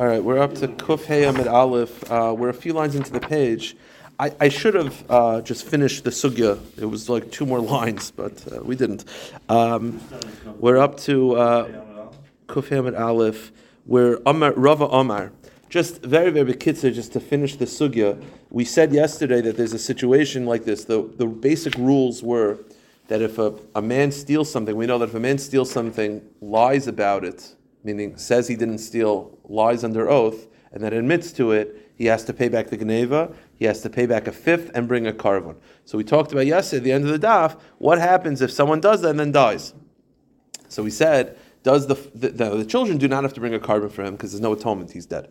All right, we're up to Kuf Hey Amid Aleph. Uh, we're a few lines into the page. I, I should have uh, just finished the sugya. It was like two more lines, but uh, we didn't. Um, we're up to uh, Kuf Aleph. We're Amar, Rava Omar. Just very, very kitzer, just to finish the sugya. We said yesterday that there's a situation like this. The, the basic rules were that if a, a man steals something, we know that if a man steals something, lies about it, meaning says he didn't steal, lies under oath, and then admits to it, he has to pay back the Geneva, he has to pay back a fifth and bring a korban. So we talked about yesterday at the end of the daf, what happens if someone does that and then dies? So we said, does the, the, the, the children do not have to bring a korban for him because there's no atonement, he's dead.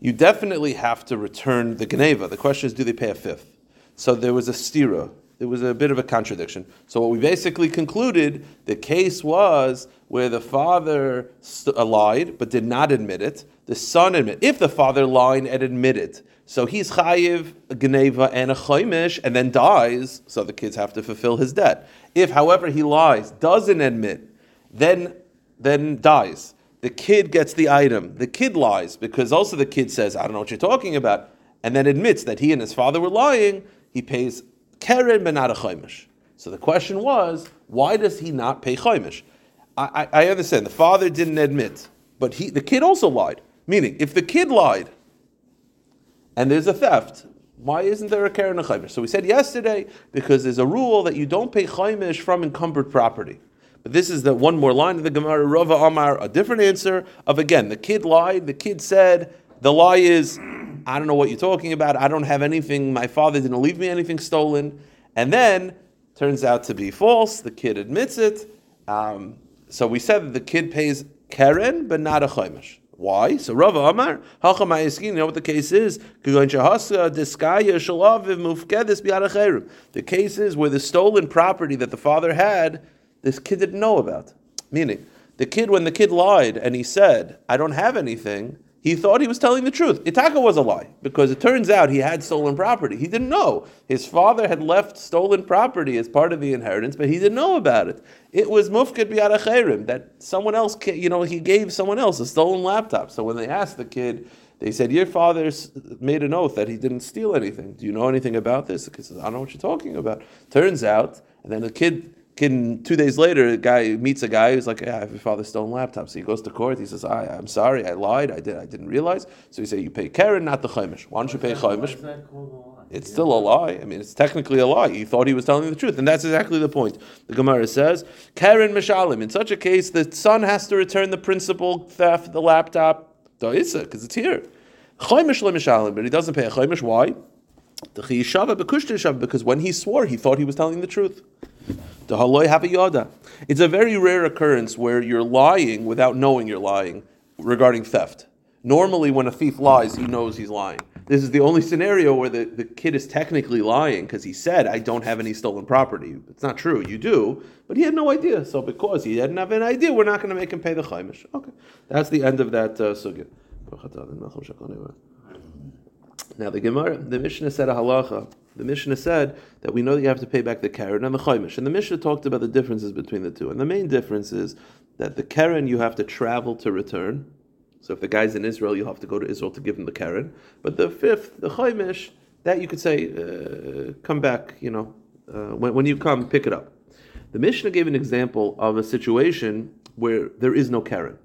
You definitely have to return the Geneva. The question is, do they pay a fifth? So there was a stira, there was a bit of a contradiction. So what we basically concluded, the case was where the father st- uh, lied but did not admit it. The son admit. If the father lied and admitted, so he's chayiv a geneva and a chaimish and then dies, so the kids have to fulfill his debt. If, however, he lies, doesn't admit, then then dies. The kid gets the item. The kid lies because also the kid says, "I don't know what you're talking about," and then admits that he and his father were lying. He pays keren but not a chaimish. So the question was, why does he not pay chaimish? I, I, I understand the father didn't admit, but he the kid also lied. Meaning, if the kid lied and there's a theft, why isn't there a keren a chaimish? So we said yesterday because there's a rule that you don't pay chaimish from encumbered property. But this is the one more line of the Gemara, Rava Amar, a different answer of again, the kid lied, the kid said, the lie is, I don't know what you're talking about, I don't have anything, my father didn't leave me anything stolen. And then turns out to be false, the kid admits it. Um, so we said that the kid pays Keren, but not a Chaimish. Why? So Rava Amar, you know what the case is? The case is where the stolen property that the father had, this kid didn't know about. Meaning, the kid, when the kid lied and he said, I don't have anything, he thought he was telling the truth. Itaka was a lie because it turns out he had stolen property. He didn't know. His father had left stolen property as part of the inheritance, but he didn't know about it. It was mufkid bi'aracherim that someone else, you know, he gave someone else a stolen laptop. So when they asked the kid, they said, Your father made an oath that he didn't steal anything. Do you know anything about this? The kid says, I don't know what you're talking about. Turns out, and then the kid Kid, two days later, a guy meets a guy who's like, "Yeah, I have your father's stolen laptop." So he goes to court. He says, I, "I'm sorry, I lied. I did. I didn't realize." So he say, "You pay Keren, not the chaimish. Why don't you pay chaimish?" It's still a lie. I mean, it's technically a lie. He thought he was telling the truth, and that's exactly the point. The Gemara says, "Keren mishalim." In such a case, the son has to return the principal theft, the laptop, da'isa, because it's here. Chaimish lemishalim, but he doesn't pay a chaimish. Why? Because when he swore, he thought he was telling the truth. It's a very rare occurrence where you're lying without knowing you're lying regarding theft. Normally, when a thief lies, he knows he's lying. This is the only scenario where the, the kid is technically lying because he said, I don't have any stolen property. It's not true. You do, but he had no idea. So, because he didn't have an idea, we're not going to make him pay the chaimish. Okay. That's the end of that uh, sugya. Now, the Gemara, the Mishnah said a halacha the Mishnah said that we know that you have to pay back the Keren and the Chaimish. And the Mishnah talked about the differences between the two. And the main difference is that the Keren you have to travel to return. So if the guy's in Israel, you'll have to go to Israel to give him the Keren. But the fifth, the Chaimish, that you could say, uh, come back, you know, uh, when, when you come, pick it up. The Mishnah gave an example of a situation where there is no Keren.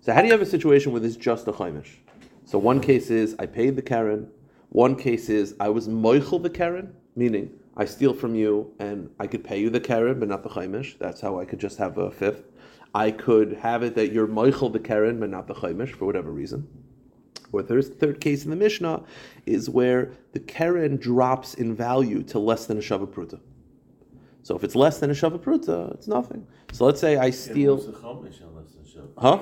So how do you have a situation where there's just a Chaimish? So one case is I paid the Keren, one case is I was moichel the Keren, meaning I steal from you and I could pay you the Keren, but not the Chaimish. That's how I could just have a fifth. I could have it that you're moichel the Keren, but not the Chaimish for whatever reason. Or third, third case in the Mishnah is where the Keren drops in value to less than a Shava Pruta. So if it's less than a Shava Pruta, it's nothing. So let's say I steal. Huh?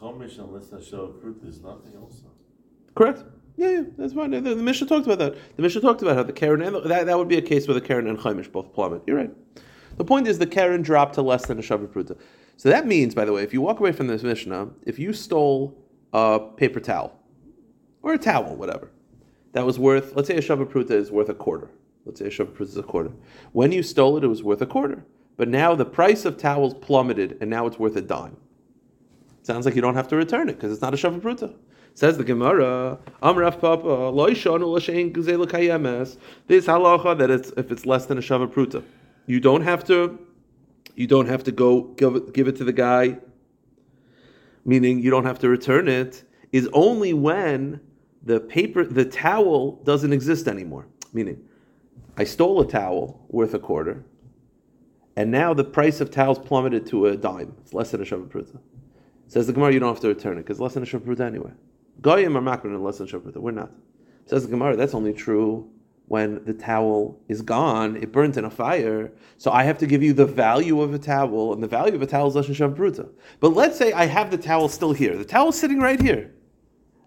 Chomish unless a Shava Pruta is nothing also. Correct. Yeah, yeah, that's fine. The, the, Mishnah talked about that. The Mishnah talked about how the Keren and that, that would be a case where the Keren and Chaimish both plummet. You're right. The point is the Keren dropped to less than a Shava Pruta. So that means, by the way, if you walk away from this Mishnah, if you stole a paper towel or a towel, whatever, that was worth, let's say a Shava Pruta is worth a quarter. Let's say a Shava Pruta is a quarter. When you stole it, it was worth a quarter. But now the price of towels plummeted and now it's worth a dime. Sounds like you don't have to return it because it's not a Shava Pruta. Says the Gemara, Amraf Papa. This halacha that it's if it's less than a Shava Pruta. You don't have to you don't have to go give it, give it to the guy, meaning you don't have to return it, is only when the paper the towel doesn't exist anymore. Meaning, I stole a towel worth a quarter, and now the price of towels plummeted to a dime. It's less than a Shava Pruta. Says the Gemara, you don't have to return it because less than a Shava Pruta anyway. Goyim are makron and less than Shava We're not. Says the Gemara, that's only true when the towel is gone, it burnt in a fire. So I have to give you the value of a towel, and the value of a towel is less than Shav Pruta. But let's say I have the towel still here. The towel's sitting right here.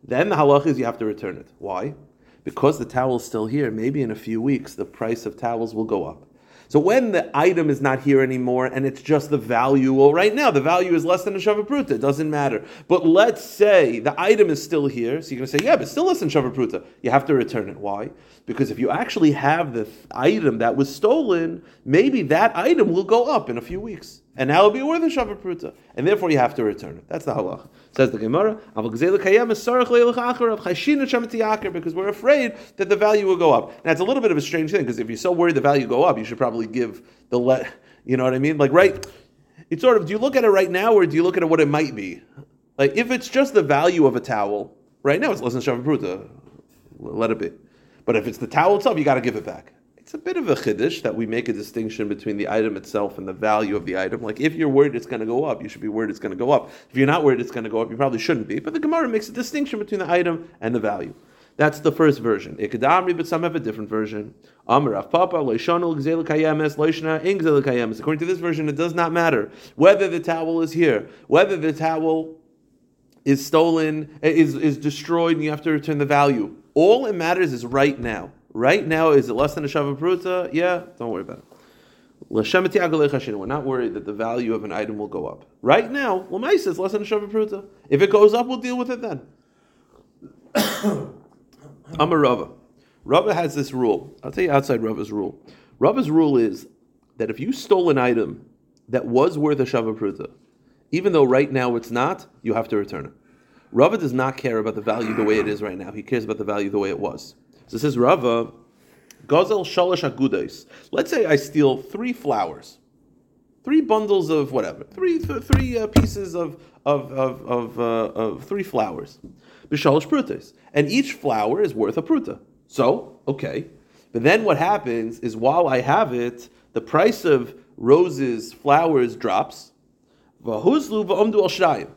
Then the halach is you have to return it. Why? Because the towel is still here, maybe in a few weeks the price of towels will go up. So when the item is not here anymore and it's just the value, well, right now the value is less than a Shavapruta. It doesn't matter. But let's say the item is still here. So you're going to say, yeah, but still less than Shavapruta. You have to return it. Why? Because if you actually have the item that was stolen, maybe that item will go up in a few weeks. And now it'll be worth a Shavapruta. And therefore you have to return it. That's the halach. Says the Gemara, because we're afraid that the value will go up. Now it's a little bit of a strange thing because if you're so worried the value go up, you should probably give the let. You know what I mean? Like right, it's sort of. Do you look at it right now, or do you look at it what it might be? Like if it's just the value of a towel, right now it's less than shavapruta. Let it be. But if it's the towel itself, you got to give it back. It's a bit of a chiddush that we make a distinction between the item itself and the value of the item. Like if you're worried it's going to go up, you should be worried it's going to go up. If you're not worried it's going to go up, you probably shouldn't be. But the Gemara makes a distinction between the item and the value. That's the first version. Ikadamri, but some have a different version. Amar Papa. According to this version, it does not matter whether the towel is here, whether the towel is stolen, is, is destroyed, and you have to return the value. All it matters is right now. Right now, is it less than a Shava Pruta? Yeah, don't worry about it. We're not worried that the value of an item will go up. Right now, Lamais is less than a Shava Pruta. If it goes up, we'll deal with it then. I'm a Rava. Rava has this rule. I'll tell you outside Rava's rule. Rava's rule is that if you stole an item that was worth a Shava Pruta, even though right now it's not, you have to return it. Rava does not care about the value the way it is right now. He cares about the value the way it was. So says Rava, Gazel Shalosh Agudes. Let's say I steal three flowers, three bundles of whatever, three th- three uh, pieces of of of of, uh, of three flowers, b'shalosh prutes, and each flower is worth a pruta. So okay, but then what happens is while I have it, the price of roses, flowers drops. Vahuzlu al.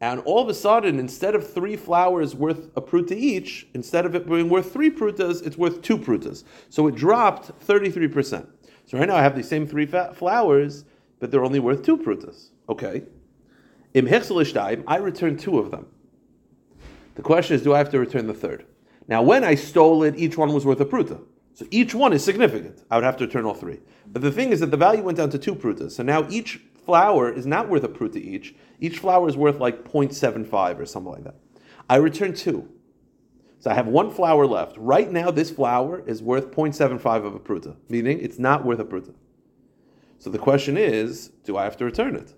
And all of a sudden, instead of three flowers worth a pruta each, instead of it being worth three prutas, it's worth two prutas. So it dropped 33%. So right now I have these same three flowers, but they're only worth two prutas. Okay. Im hechselishtaim, I return two of them. The question is, do I have to return the third? Now, when I stole it, each one was worth a pruta. So each one is significant. I would have to return all three. But the thing is that the value went down to two prutas. So now each flower is not worth a pruta each. Each flower is worth like 0.75 or something like that. I return two. So I have one flower left. Right now, this flower is worth 0.75 of a pruta, meaning it's not worth a pruta. So the question is, do I have to return it?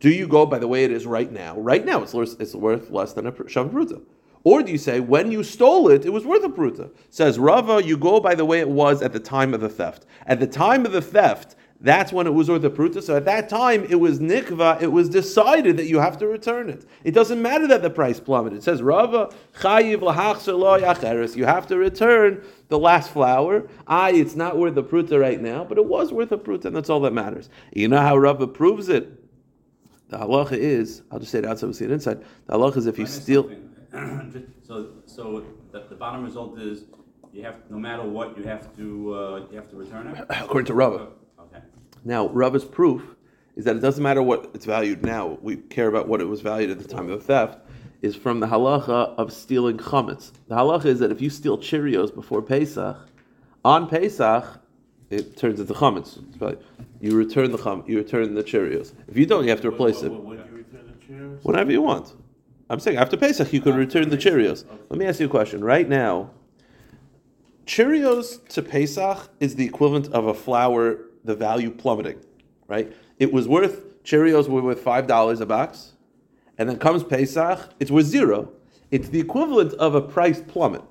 Do you go by the way it is right now? Right now, it's, worth, it's worth less than a shav pruta. Or do you say, when you stole it, it was worth a pruta? Says Rava, you go by the way it was at the time of the theft. At the time of the theft, that's when it was worth a pruta. So at that time, it was nikva. It was decided that you have to return it. It doesn't matter that the price plummeted. It says Rava chayiv. You have to return the last flower. Ah, it's not worth a pruta right now, but it was worth a pruta, and that's all that matters. You know how Rava proves it. The halacha is, I'll just say it outside, we'll see it inside. The halacha is if you steal. so, so the, the bottom result is you have no matter what you have to uh, you have to return it. According to Rava. Now, Rava's proof is that it doesn't matter what it's valued now. We care about what it was valued at the time of the theft. Is from the halacha of stealing chametz. The halacha is that if you steal Cheerios before Pesach, on Pesach, it turns into chametz. You return the cham, you return the Cheerios. If you don't, you have to replace it When when you return the chairs? whenever you want. I'm saying after Pesach, you could return the Cheerios. Let me ask you a question. Right now, Cheerios to Pesach is the equivalent of a flour, the value plummeting, right? It was worth, Cheerios were worth $5 a box, and then comes Pesach, it's worth zero. It's the equivalent of a price plummet.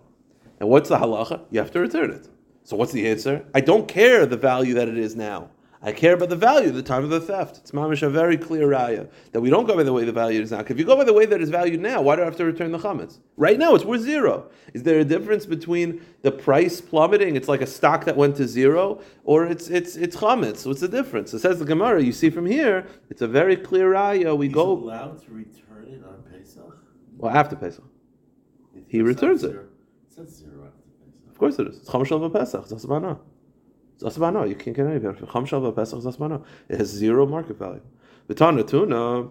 And what's the halacha? You have to return it. So what's the answer? I don't care the value that it is now. I care about the value at the time of the theft. It's mamish a very clear raya that we don't go by the way the value is now. If you go by the way that is valued now, why do I have to return the chametz? Right now, it's worth zero. Is there a difference between the price plummeting? It's like a stock that went to zero, or it's it's it's chametz. What's the difference? It says the Gemara. You see from here, it's a very clear raya. We He's go allowed to return it on Pesach? well after Pesach. He returns it. It says zero after Pesach. Of course it is. It's chamesh al Pesach. It's It's. You can't get any better. Chamesh al Pesach is asbana. It has zero market value. V'tana tuna.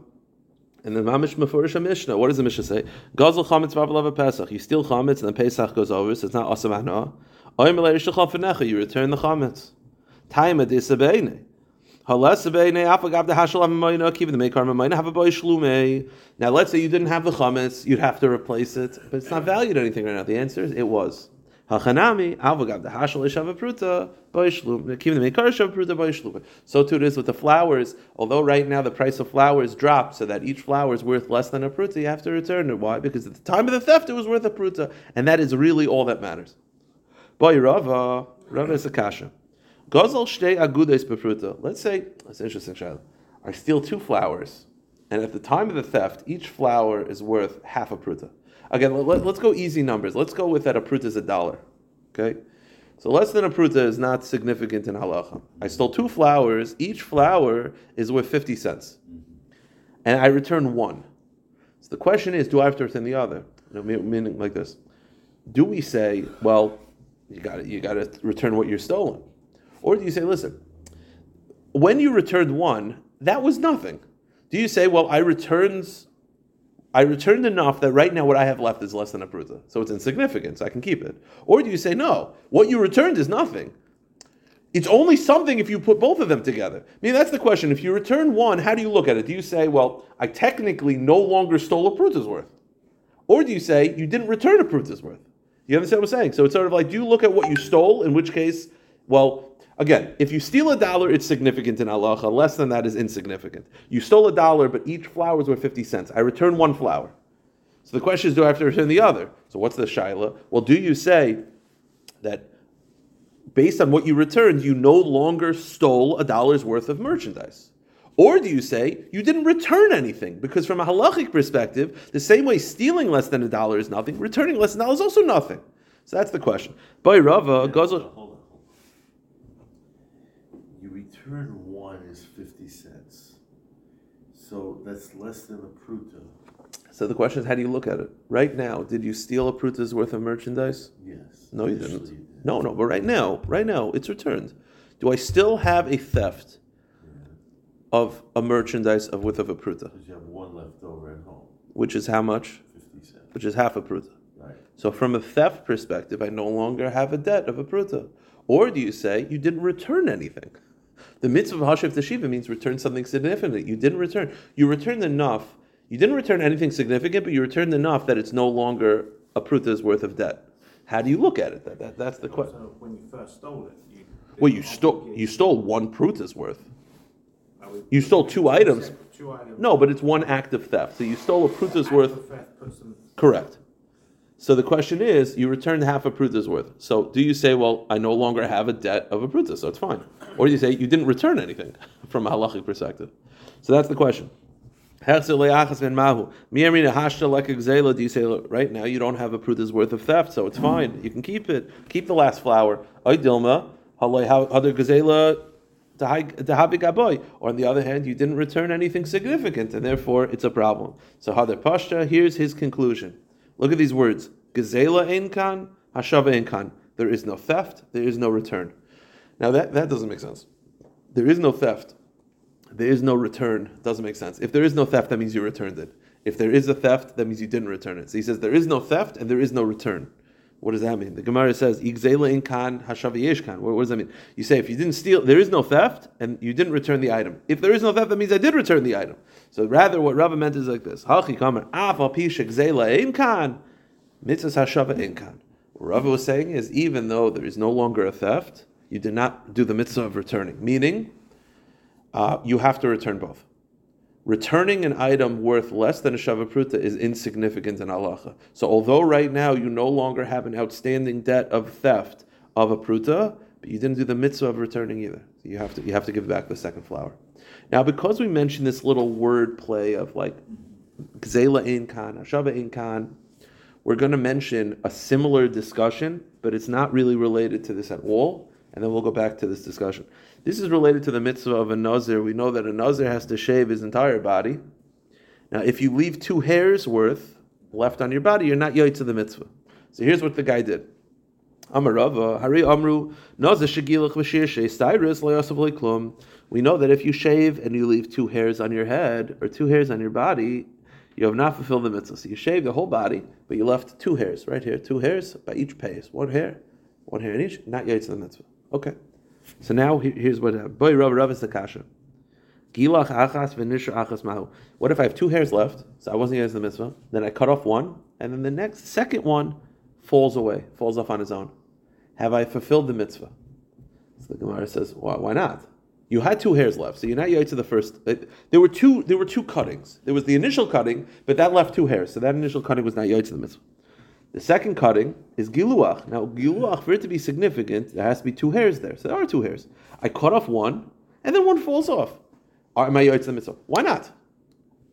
And the mamish mefurish mishnah. What does the mishnah say? Gazel chametz v'avalav Pesach. You steal chametz and then Pesach goes over, so it's not fenecha. You return the chametz. Taima disabeine. Now let's say you didn't have the chametz, you'd have to replace it, but it's not valued anything right now. The answer is it was. Hachanami the hashal. So too it is with the flowers. Although right now the price of flowers dropped, so that each flower is worth less than a pruta, you have to return it. Why? Because at the time of the theft it was worth a pruta, and that is really all that matters. Boy Rava, Rava is a kasha. Gozel shtei agudes befruta. Let's say that's interesting child. I steal two flowers, and at the time of the theft, each flower is worth half a pruta. Again, let, us go easy numbers. Let's go with that a pruta is a dollar. Okay, so less than a pruta is not significant in halacha. I stole two flowers. Each flower is worth fifty cents, and I return one. So the question is, do I have to return the other? Know, meaning like this: Do we say, well, you got you got to return what you're stolen? Or do you say, listen, when you returned one, that was nothing? Do you say, well, I returned, I returned enough that right now what I have left is less than a pruta, so it's insignificant, so I can keep it? Or do you say, no, what you returned is nothing? It's only something if you put both of them together. I mean, that's the question. If you return one, how do you look at it? Do you say, well, I technically no longer stole a pruta's worth? Or do you say, you didn't return a pruta's worth? You understand what I'm saying? So it's sort of like, do you look at what you stole, in which case, well, Again, if you steal a dollar, it's significant in halacha. Less than that is insignificant. You stole a dollar, but each flower is worth 50 cents. I return one flower. So the question is, do I have to return the other? So what's the shaila? Well, do you say that based on what you returned, you no longer stole a dollar's worth of merchandise? Or do you say you didn't return anything? Because from a halachic perspective, the same way stealing less than a dollar is nothing, returning less than a dollar is also nothing. So that's the question. By Rava, Gozel. 101 is 50 cents. So that's less than a pruta. So the question is, how do you look at it? Right now, did you steal a pruta's worth of merchandise? Yes. No, you didn't. Did. No, no, but right now, right now, it's returned. Do I still have a theft yeah. of a merchandise of worth of a pruta? Because you have one left over at home. Which is how much? 50 cents. Which is half a pruta. Right. So from a theft perspective, I no longer have a debt of a pruta. Or do you say you didn't return anything? The mitzvah of Hashiv Teshiva means return something significant. You didn't return. You returned enough. You didn't return anything significant, but you returned enough that it's no longer a pruta's worth of debt. How do you look at it? That, that, that's the question. So when you first stole it, you. Well, you stole you stole one pruta's worth. You stole two items. Two items. No, but it's one act of theft. So you stole a pruta's worth. of theft puts them- Correct. So the question is, you returned half a pruta's worth. So do you say, well, I no longer have a debt of a pruta, so it's fine? Or do you say you didn't return anything from a halachic perspective? So that's the question. Do you say right now you don't have a pruta's worth of theft, so it's fine. You can keep it. Keep the last flower. Or on the other hand, you didn't return anything significant, and therefore it's a problem. So Hadar Pashta, here's his conclusion. Look at these words. Gazela einkan, hashava. There is no theft, there is no return. Now that, that doesn't make sense. There is no theft. There is no return. Doesn't make sense. If there is no theft, that means you returned it. If there is a theft, that means you didn't return it. So he says there is no theft and there is no return. What does that mean? The Gemara says, "Igzela in kan hashav kan." What, does that mean? You say if you didn't steal, there is no theft, and you didn't return the item. If there is no theft, that means I did return the item. So rather, what Rava meant is like this: Hachi kamer af al pi shegzela in kan mitzvahs hashava in kan. What Rava was saying is, even though there is no longer a theft, you did not do the mitzvah of returning. Meaning, uh, you have to return both. Returning an item worth less than a shava pruta is insignificant in halacha. So although right now you no longer have an outstanding debt of theft of a pruta, but you didn't do the mitzvah of returning either. You have to you have to give back the second flower. Now, because we mentioned this little word play of like gzela in kan, shava in kan, we're going to mention a similar discussion, but it's not really related to this at all. And then we'll go back to this discussion. This is related to the mitzvah of a nazir. We know that a nazir has to shave his entire body. Now, if you leave two hairs worth left on your body, you're not yoy to the mitzvah. So here's what the guy did. Amarava, Hari Amru, Nazir Shagilach Vashir Styrus Klum. We know that if you shave and you leave two hairs on your head or two hairs on your body, you have not fulfilled the mitzvah. So you shave the whole body, but you left two hairs right here, two hairs by each pays, one hair, one hair in each, not yet to the mitzvah. Okay. So now here's what. Boy, Rav Rav is the kasha. Gilach achas achas mahu. What if I have two hairs left? So I wasn't against the mitzvah. Then I cut off one, and then the next second one falls away, falls off on his own. Have I fulfilled the mitzvah? So the Gemara says, why, why not? You had two hairs left, so you're not yet to the first. uh, There were two. There were two cuttings. There was the initial cutting, but that left two hairs, so that initial cutting was not yet to the mitzvah. The second cutting is giluach. Now, giluach, for it to be significant, there has to be two hairs there. So there are two hairs. I cut off one, and then one falls off. Am I yet the mitzvah? Why not?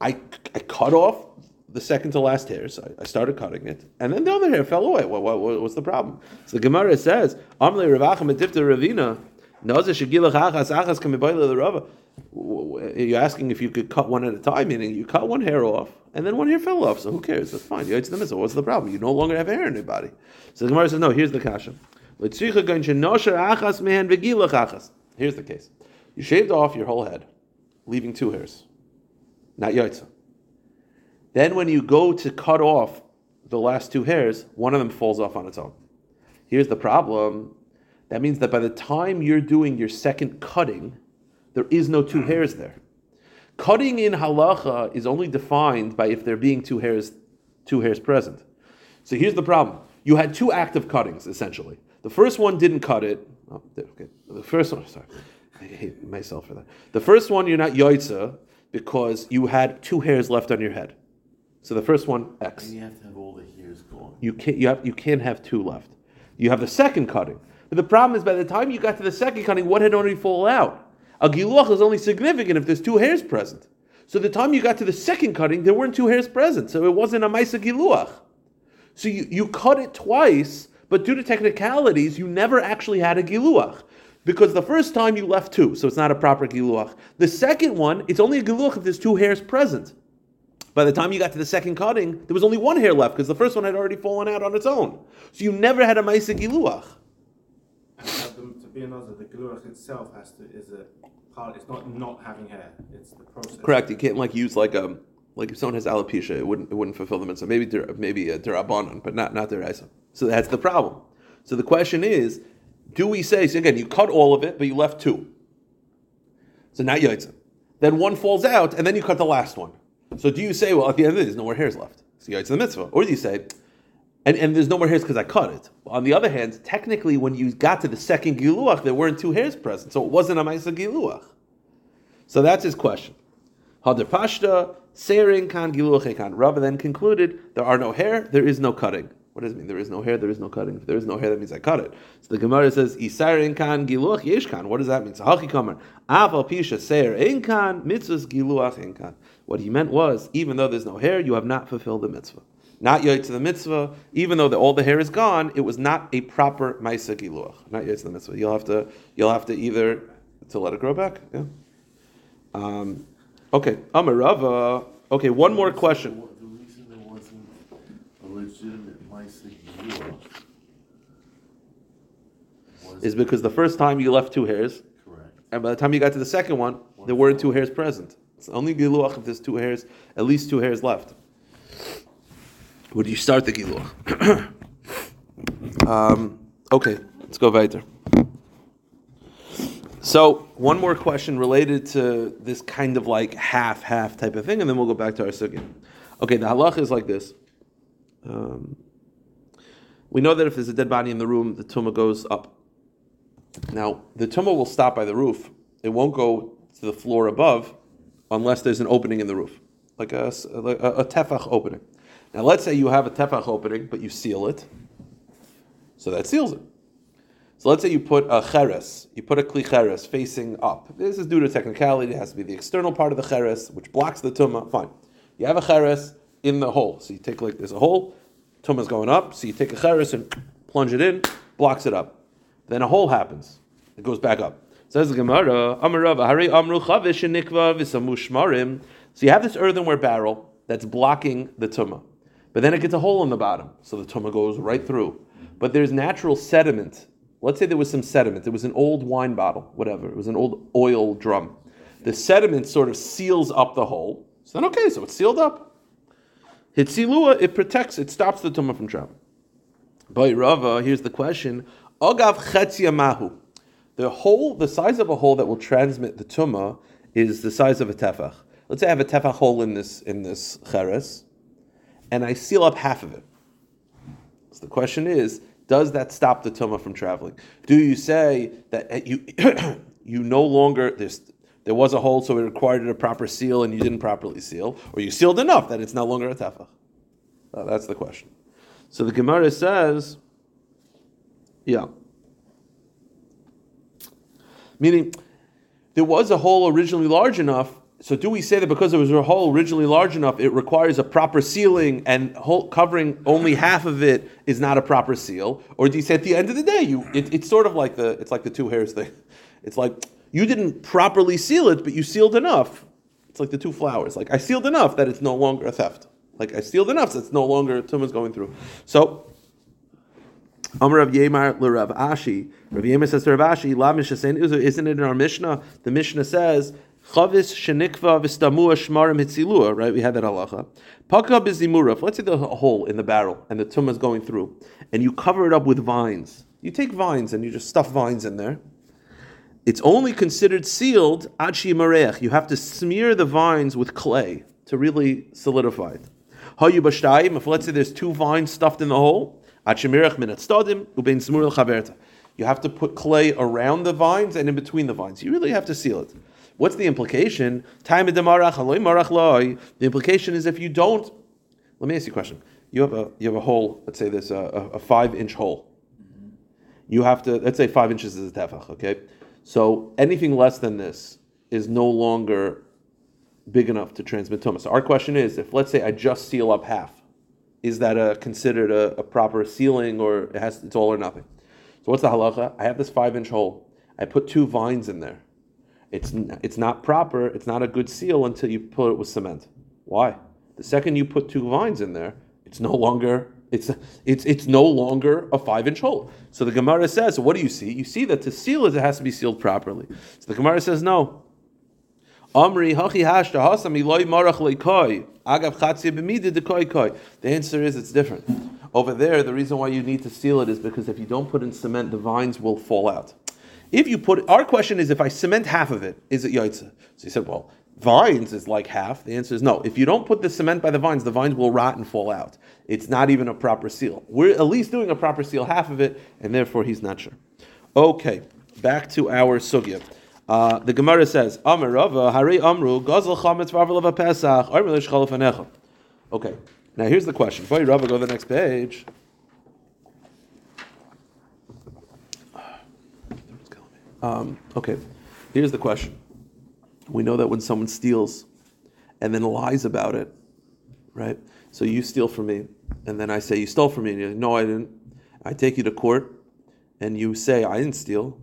I, I cut off the second to last hairs. I, I started cutting it, and then the other hair fell away. What, what, what- what's the problem? So the Gemara says, "Amle Ravachim Ravina." You're asking if you could cut one at a time, meaning you cut one hair off, and then one hair fell off. So who cares? That's fine. You're to the mitzvah. What's the problem? You no longer have hair in your body. So the Gemara says, no. Here's the kasha. Here's the case. You shaved off your whole head, leaving two hairs. Not yaitza. Then when you go to cut off the last two hairs, one of them falls off on its own. Here's the problem. That means that by the time you're doing your second cutting, there is no two hairs there. Cutting in halacha is only defined by if there being two hairs, two hairs present. So here's the problem. You had two active cuttings, essentially. The first one didn't cut it. Oh, okay. The first one, sorry. I hate myself for that. The first one, you're not yoitza because you had two hairs left on your head. So the first one, X. And you have to have all the hairs gone. You can't, you, have, you can't have two left. You have the second cutting. But the problem is by the time you got to the second cutting, what had already fallen out? A giluach is only significant if there's two hairs present. So the time you got to the second cutting, there weren't two hairs present. So it wasn't a maisa giluach. So you, you cut it twice, but due to technicalities, you never actually had a giluach. Because the first time you left two, so it's not a proper giluach. The second one, it's only a giluach if there's two hairs present. By the time you got to the second cutting, there was only one hair left because the first one had already fallen out on its own. So you never had a maisa giluach. And them another, the gluach itself has to, is a part, it's not not having hair, it's the process. Correct. You can't like use like a like if someone has alopecia, it wouldn't it wouldn't fulfill the mitzvah. Maybe der- maybe a derabanan, but not not deraisa. So that's the problem. So the question is, do we say so again? You cut all of it, but you left two. So now yaitza. Then one falls out, and then you cut the last one. So do you say, well, at the end of it, there's no more hairs left? So yaitza the mitzvah, or do you say, and, and there's no more hairs because I cut it. On the other hand, technically, when you got to the second giluach, there weren't two hairs present, so it wasn't a ma'isa giluach. So that's his question. Hadar pashta, seirin kan giluach kan. Rava then concluded, there are no hair, there is no cutting. What does it mean? There is no hair, there is no cutting. If there is no hair, that means I cut it. So the Gemara says, Isairin kan giluach yesh kan. What does that mean? So hachi kamar, aval pisha seir in kan, mitzvahs giluach in kan. What he meant was, even though there's no hair, you have not fulfilled the mitzvah. Not yet to the mitzvah, even though the, all the hair is gone, it was not a proper ma'isa giluach. Not yet to the mitzvah. You'll have to, you'll have to either to let it grow back. Yeah. Um, okay, Amarava. Okay, one more question. The reason there wasn't a legitimate Maisa Is because the first time you left two hairs, correct. and by the time you got to the second one, there weren't two hairs present. It's only giluach if there's two hairs, at least two hairs left. Would you start the giluach? um, okay, let's go weiter. So, one more question related to this kind of like half half type of thing, and then we'll go back to our sugya. Okay, the halach is like this. Um, we know that if there's a dead body in the room, the tumah goes up. Now, the tumah will stop by the roof. It won't go to the floor above unless there's an opening in the roof, like a, a, a tefach opening. Now, let's say you have a tefach opening, but you seal it, so that seals it. So let's say you put a cheres, you put a kli cheres facing up. This is due to technicality. It has to be the external part of the cheres, which blocks the tumah. Fine. You have a cheres in the hole. So you take like there's a hole, tumah's going up. So you take a cheres and plunge it in, blocks it up. Then a hole happens. It goes back up. Says the Gemara, Amru Chavish. So you have this earthenware barrel that's blocking the tumah, but then it gets a hole in the bottom, so the tumah goes right through. But there's natural sediment. Let's say there was some sediment. It was an old wine bottle, whatever. It was an old oil drum. The sediment sort of seals up the hole. So then, okay, so it's sealed up. Hitzilua, it protects, it stops the tumah from traveling. By Rava, here's the question: Agav chetzia mahu. The hole, the size of a hole that will transmit the tumah is the size of a tefach. Let's say I have a tefach hole in this in this cheres, and I seal up half of it. So the question is, does that stop the tumah from traveling? Do you say that you you no longer there's there was a hole, so it required a proper seal, and you didn't properly seal, or you sealed enough that it's no longer a tefach? Uh, that's the question. So the Gemara says, yeah. Meaning, there was a hole originally large enough. So do we say that because it was a hole originally large enough, it requires a proper sealing, and hole, covering only half of it is not a proper seal? Or do you say at the end of the day, you it, it's sort of like the it's like the two hairs thing. It's like you didn't properly seal it, but you sealed enough. It's like the two flowers. Like I sealed enough that it's no longer a theft. Like I sealed enough so it's no longer tumah's going through. So Amar Rav Yemar Rav Ashi. Rav Yemar says to Rav Ashi, La Mishasen, isn't it in our Mishnah? The Mishnah says, Chavis shenikva v'stamua shmarim hitzilua, right? We had that halacha. Paka bizimura. Let's say there's a hole in the barrel and the tumah is going through, and you cover it up with vines. You take vines and you just stuff vines in there. It's only considered sealed ad shimareach. You have to smear the vines with clay to really solidify it. Hayu b'shtayim. If let's say there's two vines stuffed in the hole, ad shimirach min atstadim ubein chaverta. You have to put clay around the vines and in between the vines. You really have to seal it. What's the implication? Time The implication is if you don't. Let me ask you a question. You have a you have a hole. Let's say there's a, a, five inch hole. You have to let's say five inches is a tefach. Okay, so anything less than this is no longer big enough to transmit tumah. So our question is, if let's say I just seal up half, is that a, considered a, a proper sealing, or it has it's all or nothing? So what's the halacha? I have this five inch hole. I put two vines in there. It's it's not proper. It's not a good seal until you put it with cement. Why? The second you put two vines in there, it's no longer it's it's it's no longer a five inch hole. So the Gemara says, what do you see? You see that to seal it, it has to be sealed properly. So the Gemara says, no. Amri koi. The answer is it's different. Over there, the reason why you need to seal it is because if you don't put in cement, the vines will fall out. If you put, our question is, if I cement half of it, is it yaitza? So you said, well, vines is like half. The answer is no. If you don't put the cement by the vines, the vines will rot and fall out. It's not even a proper seal. We're at least doing a proper seal, half of it, and therefore he's not sure. Okay, back to our sugya. Uh, the Gemara says, Amar Hari Amru, Gazel Chametz Varvelava Pesach, Armelish Chalafanecha. Okay, now here's the question. Before you go to the next page. Um, okay, here's the question. We know that when someone steals and then lies about it, right? So you steal from me, and then I say you stole from me, and you're like, no, I didn't. I take you to court, and you say I didn't steal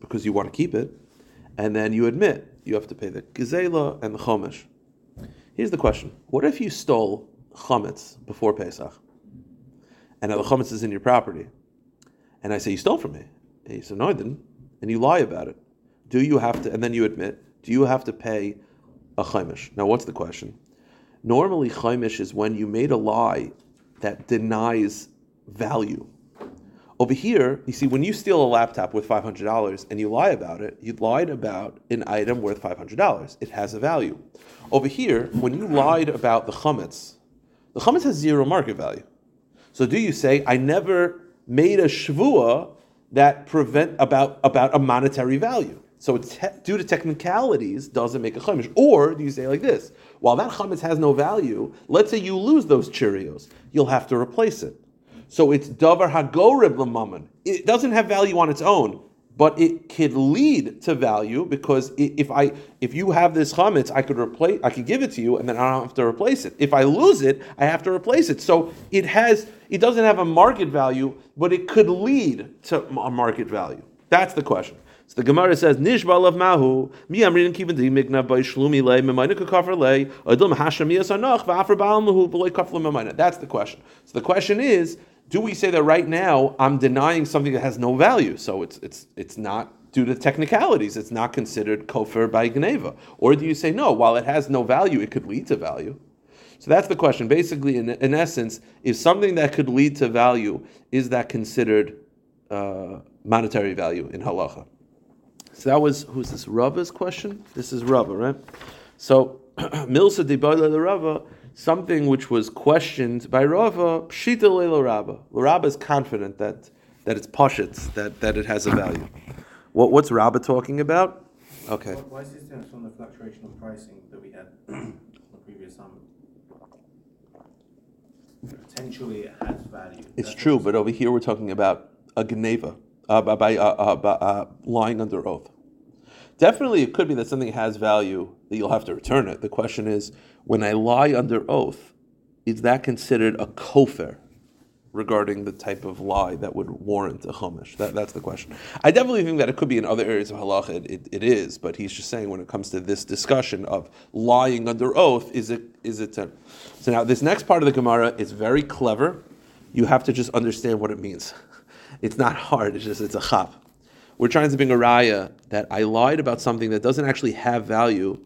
because you want to keep it, and then you admit you have to pay the gazela and the chomish. Here's the question: What if you stole chametz before Pesach, and now the chametz is in your property, and I say you stole from me, and you say no, I didn't, and you lie about it? Do you have to? And then you admit, do you have to pay a chaimish? Now, what's the question? Normally, chaimish is when you made a lie that denies value. Over here, you see, when you steal a laptop hundred dollars and you lie about it, you lied about an item worth five hundred dollars. It has a value. Over here, when you lied about the chametz, the chametz has zero market value. So, do you say I never made a shvua that prevent about about a monetary value? So te- due to technicalities, doesn't make a chametz. Or do you say like this? While that chametz has no value, let's say you lose those Cheerios, you'll have to replace it. So it's davar hagorib lamammon. It doesn't have value on its own, but it could lead to value because if I if you have this chametz, I could replace, I could give it to you, and then I don't have to replace it. If I lose it, I have to replace it. So it has, it doesn't have a market value, but it could lead to a market value. That's the question. So the Gemara says, Nishba of Mahu, mi amrin kiven di migna by shlumi le, memayna kafar le, adum hashem yasanach, va'afar ba'al mahu, kafar memayna. That's the question. So the question is, do we say that right now I'm denying something that has no value? So it's it's it's not due to technicalities. It's not considered kofir by Gneva. Or do you say no? While it has no value, it could lead to value. So that's the question. Basically, in, in essence, is something that could lead to value is that considered uh, monetary value in halacha? So that was who's this Rava's question? This is Rava, right? So Milsa the Rava, something which was questioned by Rava, Pshita Leila Rava. Rava is confident that that it's poshets, that, that it has a value. What, what's Rava talking about? Okay. Why- is this different from the fluctuation of pricing that we had the previous summer? Potentially it has value. It's That's true, but over here we're talking about a geneva, uh, by, by, uh, uh, by, uh, lying under oath. Definitely, it could be that something has value that you'll have to return it. The question is, when I lie under oath, is that considered a kofar regarding the type of lie that would warrant a chumash? That, that's the question. I definitely think that it could be in other areas of halacha. It, it, it is, but he's just saying when it comes to this discussion of lying under oath, is it is it? A, so now this next part of the Gemara is very clever. You have to just understand what it means. It's not hard. It's just it's a chap. We're trying to bring a raya that I lied about something that doesn't actually have value,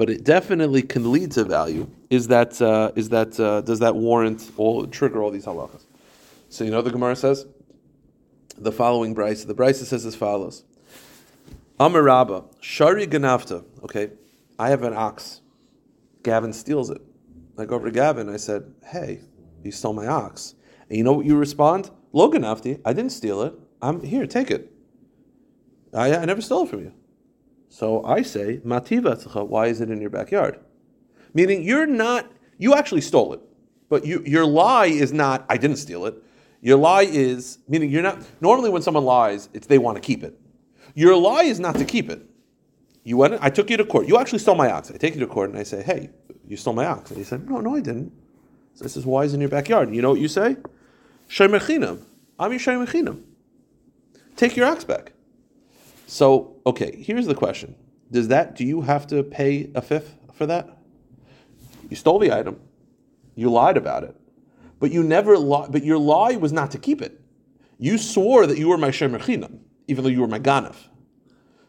but it definitely can lead to value. Is that uh, is that uh, does that warrant all trigger all these halachas? So you know the Gemara says the following Braisa. The Braisa says as follows: Amar Shari Ganafta. Okay, I have an ox. Gavin steals it. I go over to Gavin. I said, "Hey, you stole my ox." And you know what you respond? Lo Ganafti. I didn't steal it. I'm here. Take it. I, I never stole it from you. So I say, Mativa why is it in your backyard? Meaning you're not, you actually stole it. But you, your lie is not, I didn't steal it. Your lie is, meaning you're not, normally when someone lies, it's they want to keep it. Your lie is not to keep it. You went, I took you to court. You actually stole my ox. I take you to court and I say, hey, you stole my ox. And he said, no, no, I didn't. So this is why is in your backyard. You know what you say? Shemechinam. I'm your Shemechinam. Take your ox back. So, okay, here's the question. Does that, do you have to pay a fifth for that? You stole the item. You lied about it. But you never but your lie was not to keep it. You swore that you were my Shemerchinam, even though you were my Ganef.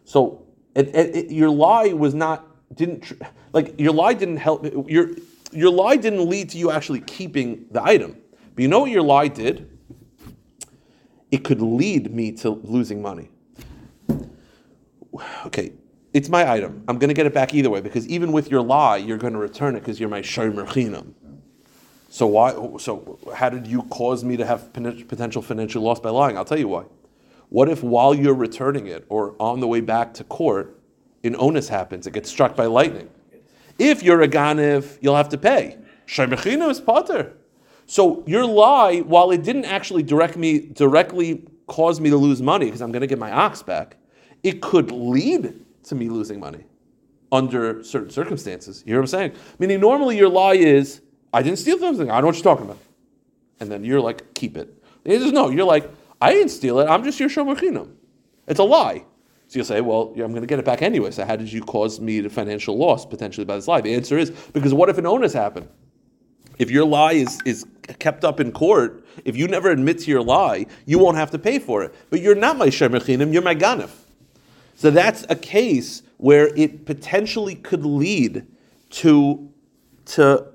So, it, it, it- your lie was not, didn't, tr- like, your lie didn't help, your, your lie didn't lead to you actually keeping the item. But you know what your lie did? It could lead me to losing money okay, it's my item. I'm going to get it back either way because even with your lie, you're going to return it because you're my shomer chinam. So why? So how did you cause me to have potential financial loss by lying? I'll tell you why. What if while you're returning it or on the way back to court, an onus happens? It gets struck by lightning. If you're a ganiv, you'll have to pay. Shomer is potter. So your lie, while it didn't actually direct me directly cause me to lose money because I'm going to get my ox back, it could lead to me losing money under certain circumstances. You hear what I'm saying? Meaning, normally your lie is, I didn't steal something. I don't know what you're talking about. And then you're like, keep it. It is no, you're like, I didn't steal it. I'm just your shomerchinam. It's a lie. So you'll say, well, I'm going to get it back anyway. So how did you cause me the financial loss potentially by this lie? The answer is because what if an onus happened? If your lie is, is kept up in court, if you never admit to your lie, you won't have to pay for it. But you're not my shemerchinim, you're my ganef. So that's a case where it potentially could lead to to uh,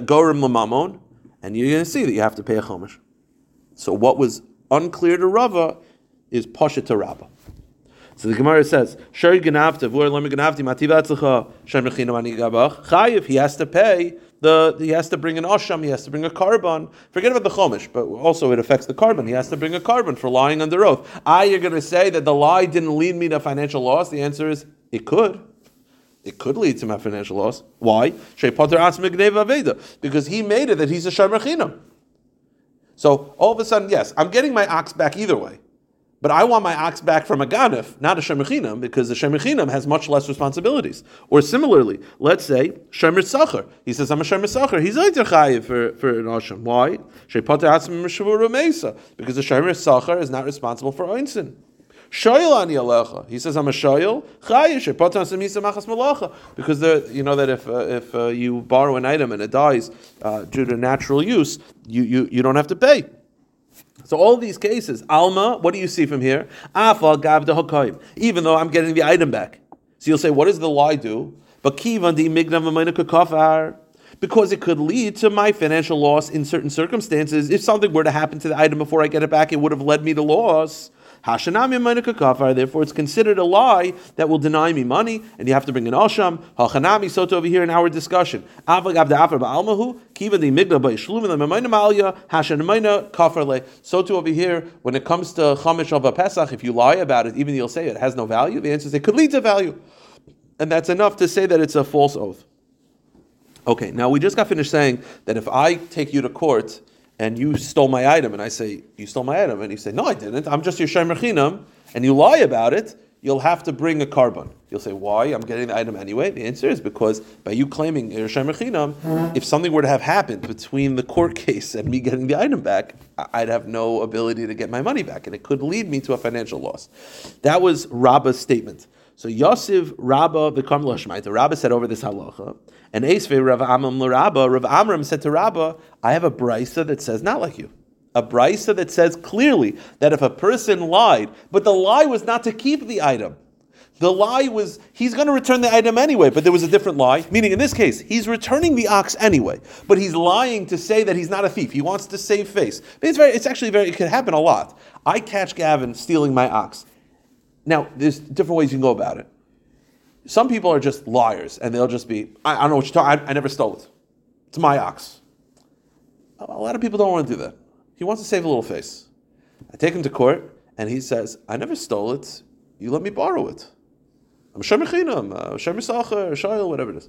gorim lamamon, and you're going to see that you have to pay a chomish. So what was unclear to Rava is pasha to Rava. So the Gemara says, "Shari ganavta, v'or lemi ganavti, mativ atzlacha, shem rechina mani gabach." Chayiv, he has to pay the he has to bring an asham, he has to bring a korban. Forget about the chomish, but also it affects the korban. He has to bring a korban for lying under oath. Ah, you're going to say that the lie didn't lead me to financial loss? The answer is it could. It could lead to my financial loss. Why? Because he made it that he's a sharmachinam. So all of a sudden, yes, I'm getting my ox back either way. But I want my ox back from a ganif, not a shemechinam, because the shemechinam has much less responsibilities. Or similarly, let's say shemer sacher. He says, I'm a shemer sacher. He's a chayiv for, for an asham. Why? Because the shemer sacher is not responsible for oinsin. Shoyel ani alecha. He says, "I'm a shoyel." Because the, you know that if uh, if uh, you borrow an item and it dies uh, due to natural use, you, you you don't have to pay. So all these cases, Alma, what do you see from here? Afa gav de Even though I'm getting the item back, so you'll say, what does the lie do? But kivan di mignav because it could lead to my financial loss in certain circumstances. If something were to happen to the item before I get it back, it would have led me to loss. Therefore, it's considered a lie that will deny me money, and you have to bring an asham. Hachanami soto over here in our discussion. So to over here, when it comes to chamish of a pesach, if you lie about it, even you'll say it has no value. The answer is it could lead to value, and that's enough to say that it's a false oath. Okay, now we just got finished saying that if I take you to court and you stole my item, and I say, You stole my item, and you say, No, I didn't, I'm just your Shemer Chinam, and you lie about it, you'll have to bring a korban. You'll say, Why? I'm getting the item anyway. The answer is because by you claiming your Shemer if something were to have happened between the court case and me getting the item back, I'd have no ability to get my money back, and it could lead me to a financial loss. That was Rabba's statement. So Yosef Rabba the Karmel the Rabba said over this halacha, and Esve Rav Amram Rabba, Rav Amram said to Rabba, I have a Braisa that says not like you. A Braisa that says clearly that if a person lied, but the lie was not to keep the item, the lie was he's going to return the item anyway, but there was a different lie. Meaning, in this case, he's returning the ox anyway, but he's lying to say that he's not a thief. He wants to save face. It's very, it's actually very, it can happen a lot. I catch Gavin stealing my ox. Now, there's different ways you can go about it. Some people are just liars, and they'll just be, I, I don't know what you're talking. I, I never stole it. It's my ox. A lot of people don't want to do that. He wants to save a little face. I take him to court, and he says, I never stole it. You let me borrow it. I'm a Shemichinam, uh, Shemisacher, Shail, whatever it is.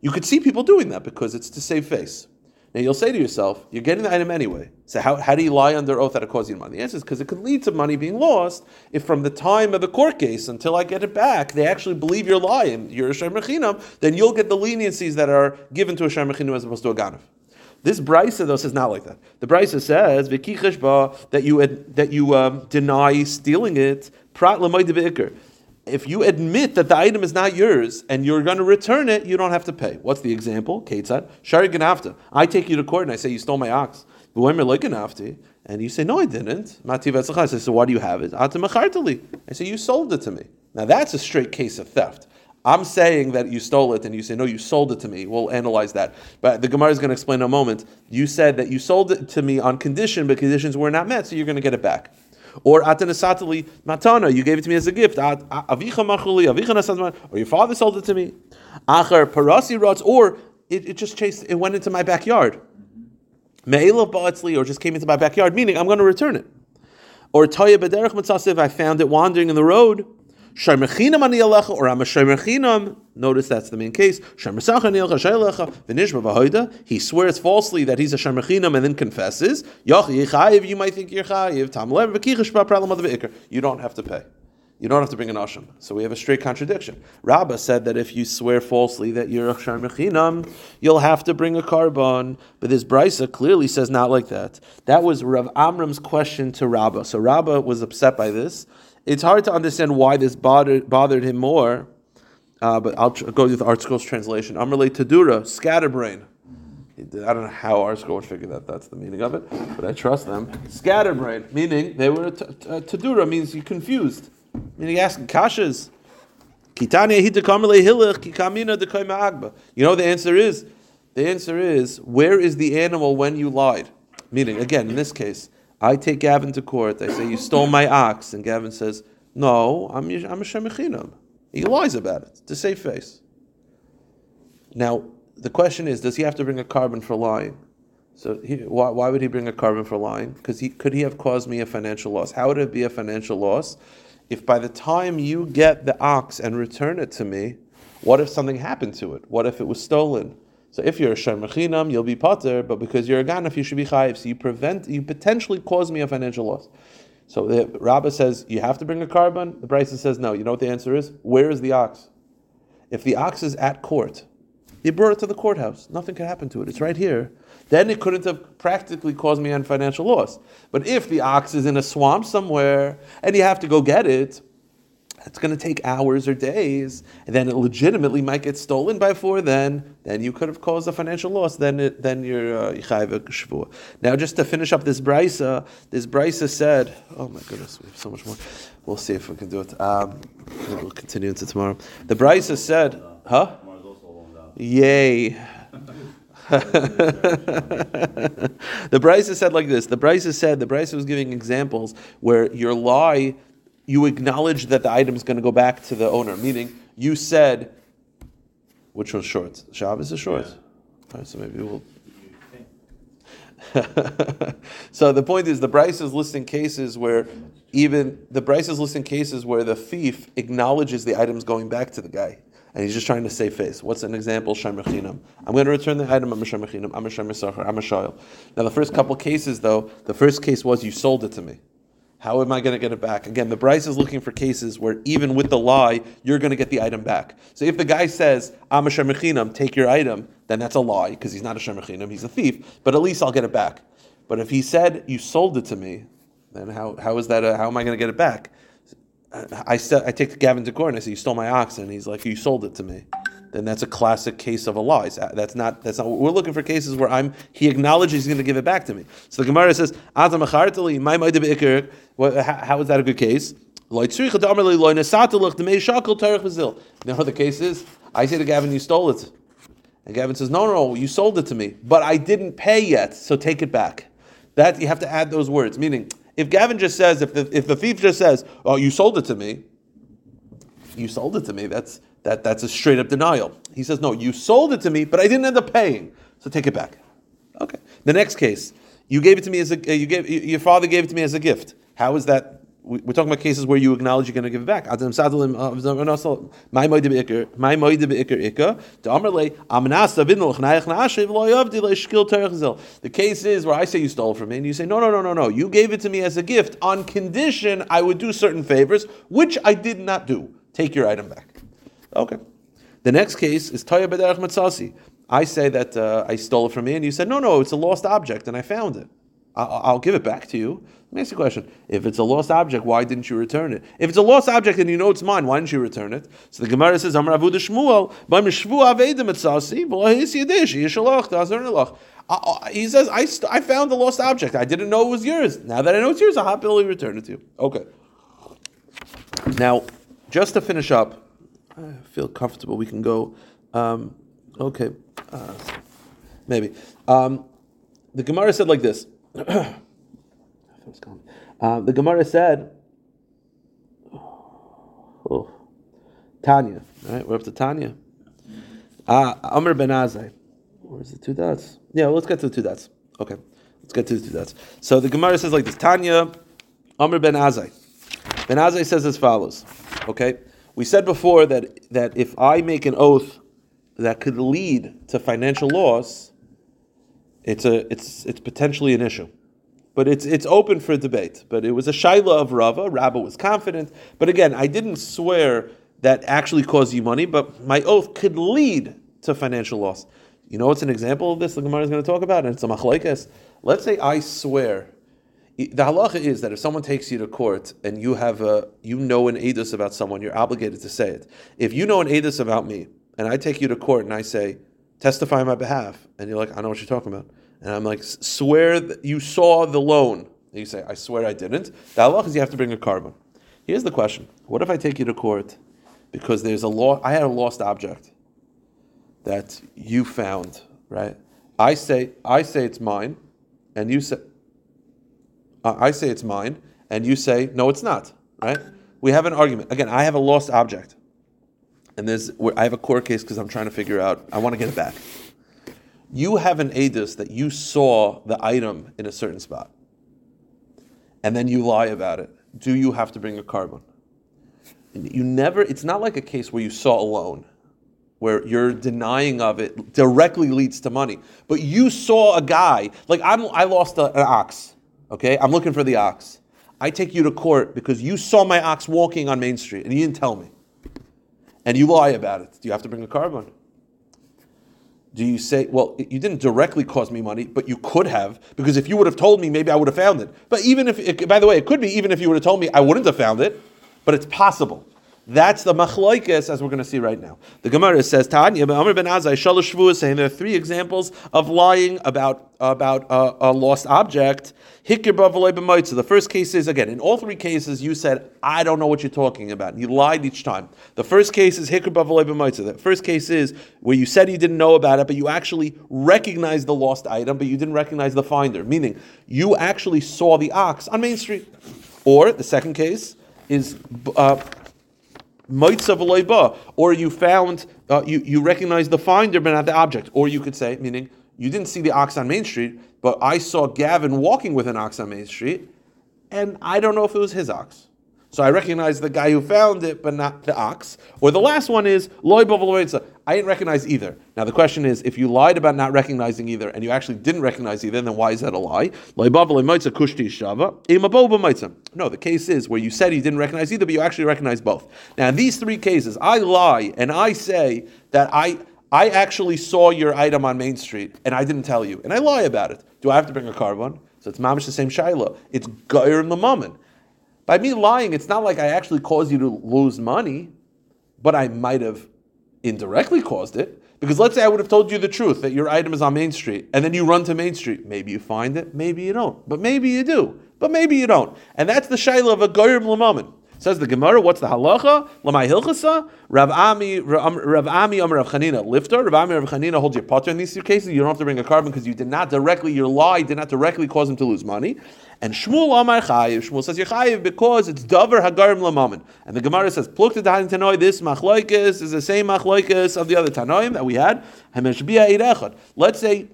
You could see people doing that because it's to save face. Now you'll say to yourself, you're getting the item anyway. So how, how do you lie under oath that it caused you money? The answer is because it could lead to money being lost if from the time of the court case until I get it back, they actually believe you're lying, you're a Shemechinam, then you'll get the leniencies that are given to a Shemechinam as opposed to a Ganav. This Braisa though says not like that. The Braisa says that you that you um, deny stealing it. Prat if you admit that the item is not yours and you're going to return it, you don't have to pay. What's the example? Ketzad. Shari ganafta. I take you to court and I say, you stole my ox. And you say, no, I didn't. I say, so why do you have it? I say, you sold it to me. Now that's a straight case of theft. I'm saying that you stole it, and you say, no, you sold it to me. We'll analyze that. But the Gemara is going to explain in a moment. You said that you sold it to me on condition, but conditions were not met, so you're going to get it back. Or atanasatali matana, you gave it to me as a gift. Or your father sold it to me. Achar parasi rots, or it, it just chased, it went into my backyard. Me'elav ba'atzli, or just came into my backyard, meaning I'm going to return it. Or toya bederech mitzasiv, I found it wandering in the road. Sharmechinam ani alecha, or I'm a sharmechinam. Notice that's the main case. Sharmesacha ani alecha v'nishma v'hoida. He swears falsely that he's a sharmechinam and then confesses. Yoch yichayiv, you might think you're chayiv. Tam lev of the You don't have to pay. You don't have to bring an asham. So we have a straight contradiction. Rabbah said that if you swear falsely that you're a sharmechinam, you'll have to bring a korban. But this Braisa clearly says not like that. That was Rav Amram's question to Rabbah. So Rabbah was upset by this it's hard to understand why this bothered, bothered him more, uh, but I'll tr- go the ArtScroll's translation. Amrle Tadura, scatterbrain. I don't know how ArtScroll would figure that that's the meaning of it, but I trust them. Scatterbrain, meaning they were t- t- Tadura means you confused, meaning asking kashas. You know the answer is the answer is where is the animal when you lied? Meaning again in this case I take Gavin to court. I say, You stole my ox. And Gavin says, No, I'm, I'm a Shemechinam. He lies about it to save face. Now, the question is, does he have to bring a korban for lying? So he, why, why would he bring a korban for lying? Because he could he have caused me a financial loss? How would it be a financial loss if by the time you get the ox and return it to me, what if something happened to it? What if it was stolen? So if you're a sharmachinam, you'll be potter, but because you're a ganaf, you should be chayiv. So you prevent, you potentially cause me a financial loss. So the Rabbah says you have to bring a korban. The Braisa says no. You know what the answer is? Where is the ox? If the ox is at court, you brought it to the courthouse. Nothing could happen to it. It's right here. Then it couldn't have practically caused me any financial loss. But if the ox is in a swamp somewhere and you have to go get it, it's going to take hours or days, and then it legitimately might get stolen by four. Then, then you could have caused a financial loss. Then, it, then you're uh. Now, just to finish up this Braisa, this Braisa said, "Oh my goodness, we have so much more. We'll see if we can do it. Um, we'll continue into tomorrow." The Braisa said, "Huh? Yay." the Braisa said like this. The Braisa said the Braisa was giving examples where your lie, you acknowledge that the item is going to go back to the owner. Meaning, you said, which was short. Shabbos is short. All right, so maybe we'll. so the point is, the Braisa is listing cases where even the Braisa is listing cases where the thief acknowledges the item's going back to the guy, and he's just trying to save face. What's an example? Shemachinam. I'm going to return the item. I'm a shemachinam. I'm a shemesachar. I'm a shayil. Now the first couple cases, though, the first case was you sold it to me. How am I going to get it back? Again, the Braisa is looking for cases where even with the lie, you're going to get the item back. So if the guy says, I'm a shemachinam, take your item, then that's a lie because he's not a shemachinam, he's a thief. But at least I'll get it back. But if he said, you sold it to me, then how, how is that? A, how am I going to get it back? I said, I take Gavin to court and I say, you stole my oxen. He's like, you sold it to me. Then that's a classic case of a lie. Uh, that's not. That's not. We're looking for cases where I'm. He acknowledges he's going to give it back to me. So the Gemara says, "Adam my How is that a good case? Now the case is, I say to Gavin, you stole it. And Gavin says, no, no, no, you sold it to me, but I didn't pay yet, so take it back. That you have to add those words. Meaning, if Gavin just says, if the, if the thief just says, oh, you sold it to me, you sold it to me, that's, that, that's a straight up denial. He says, no, you sold it to me, but I didn't end up paying, so take it back. Okay. The next case, you gave it to me as a, uh, you gave, your father gave it to me as a gift. How is that? We're talking about cases where you acknowledge you're going to give it back. The case is where I say you stole from me, and you say no, no, no, no, no. You gave it to me as a gift on condition I would do certain favors, which I did not do. Take your item back. Okay. The next case is Toya B'derech Matzasi. I say that uh, I stole it from me, and you said, no, no, it's a lost object, and I found it. I'll, I'll give it back to you. Let me ask you a question. If it's a lost object, why didn't you return it? If it's a lost object and you know it's mine, why didn't you return it? So the Gemara says, Amar Avuda Shmuel, he says, I, st- I found the lost object. I didn't know it was yours. Now that I know it's yours, I'll happily return it to you. Okay. Now, just to finish up, I feel comfortable. We can go. Um, okay, uh, maybe. Um, the Gemara said like this. uh, the Gemara said, oh, Tanya. Right, we're up to Tanya. Ah, uh, Amr ben Azai. Where's the two dots? Yeah, well, let's get to the two dots. Okay, let's get to the two dots. So the Gemara says like this: Tanya, Amr ben Azai. Ben Azai says as follows. Okay. We said before that, that if I make an oath that could lead to financial loss, it's, a, it's, it's potentially an issue. But it's, it's open for debate. But it was a shaila of Rava. Rava was confident. But again, I didn't swear that actually caused you money, but my oath could lead to financial loss. You know what's an example of this the Gemara is going to talk about? And it's a machlekes. Let's say I swear the halacha is that if someone takes you to court and you have a, you know an edus about someone, you're obligated to say it. If you know an edus about me, and I take you to court and I say, testify on my behalf, and you're like, I know what you're talking about, and I'm like, swear that you saw the loan. And you say, I swear I didn't. The halacha is you have to bring a korban. Here's the question: What if I take you to court because there's a law? I had a lost object that you found, right? I say, I say it's mine, and you say I say it's mine, and you say, no, it's not, right? We have an argument. Again, I have a lost object. and there's I have a court case because I'm trying to figure out. I want to get it back. You have an ADIS that you saw the item in a certain spot, and then you lie about it. Do you have to bring a korban? You never. It's not like a case where you saw a loan, where your denying of it directly leads to money. But you saw a guy like I'm. I lost a, an ox. Okay, I'm looking for the ox. I take you to court because you saw my ox walking on Main Street and you didn't tell me. And you lie about it. Do you have to bring a korban? Do you say, well, you didn't directly cause me money, but you could have, because if you would have told me, maybe I would have found it. But even if, it, by the way, it could be even if you would have told me, I wouldn't have found it, but it's possible. That's the machloikis, as we're going to see right now. The Gemara says, Tanya, Amr ben Azai, Shalosh Shvuah, saying there are three examples of lying about, about uh, a lost object. The first case is, again, in all three cases, you said, I don't know what you're talking about. And you lied each time. The first case is b'moitza. The first case is where you said you didn't know about it, but you actually recognized the lost item, but you didn't recognize the finder. Meaning, you actually saw the ox on Main Street. Or the second case is uh, or you found, uh, you, you recognize the finder but not the object. Or you could say, meaning, you didn't see the ox on Main Street, but I saw Gavin walking with an ox on Main Street, and I don't know if it was his ox. So I recognize the guy who found it, but not the ox. Or the last one is loy I didn't recognize either. Now the question is, if you lied about not recognizing either, and you actually didn't recognize either, then why is that a lie? No, the case is where you said you didn't recognize either, but you actually recognize both. Now in these three cases, I lie and I say that I I actually saw your item on Main Street and I didn't tell you, and I lie about it. Do I have to bring a korban? So it's mamish the same shaila. It's gair the moment. By me lying, it's not like I actually caused you to lose money, but I might have indirectly caused it. Because let's say I would have told you the truth that your item is on Main Street, and then you run to Main Street. Maybe you find it, maybe you don't. But maybe you do. But maybe you don't. And that's the shaila of a goyim lamamin. Says the Gemara, what's the halacha? Lamai hilchasa? Rav Ami, um, Rav Ami, Amar Rav Chanina, lifter. Rav Ami, Rav Chanina holds your potter in these two cases. You don't have to bring a korban because you did not directly, your lie did not directly cause him to lose money. And Shmuel Amar Chayiv, Shmuel says you're Chayiv because it's Dover Hagarim Lamamin. And the Gemara says, Pluk to Tahanin Tanoi, this Machloikis is the same Machloikis of the other Tanoim that we had. Let's say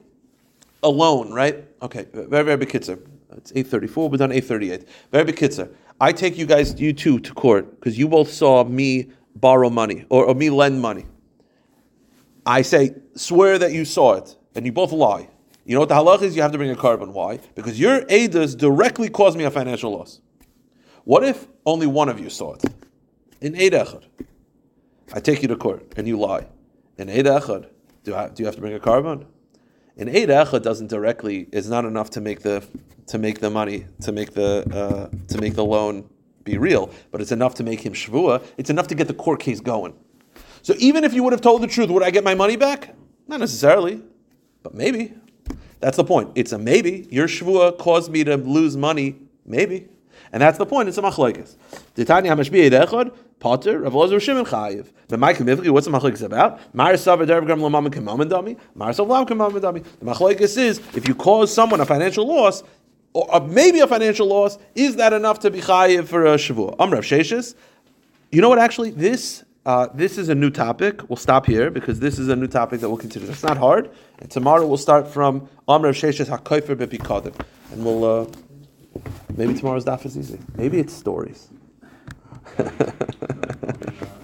alone, right? Okay, very, very big kitzer. It's 834, we're done 838. Very big kitzer. I take you guys, you two, to court because you both saw me borrow money or, or me lend money. I say, swear that you saw it, and you both lie. You know what the halach is? You have to bring a korban. Why? Because your aidas directly caused me a financial loss. What if only one of you saw it? In Eid Echad. I take you to court and you lie. In Eid Echad, do, do you have to bring a korban? In Eid Echad doesn't directly, is not enough to make the to make the money, to make the uh, to make the loan be real, but it's enough to make him shvua. It's enough to get the court case going. So even if you would have told the truth, would I get my money back? Not necessarily, but maybe. That's the point. It's a maybe. Your shvua caused me to lose money, maybe. And that's the point. It's a machlekes. Titania hamashbiyah echad Potter, Rav Lozer Shimon Chayiv. The Mike Mivki, what's the machlekes about? Mar Savar Derv Gram Lamam Kamaman Dami. Mar Dami. The machlekes is if you cause someone a financial loss, or maybe a financial loss, is that enough to be chayiv for a shavua? Amrav Sheshes. You know what? Actually, this uh, this is a new topic. We'll stop here because this is a new topic that we'll consider. It's not hard. And tomorrow we'll start from Amrav Sheshes Hakoifer Bepikadim, and we'll uh, Maybe tomorrow's daf is easy. Maybe it's stories.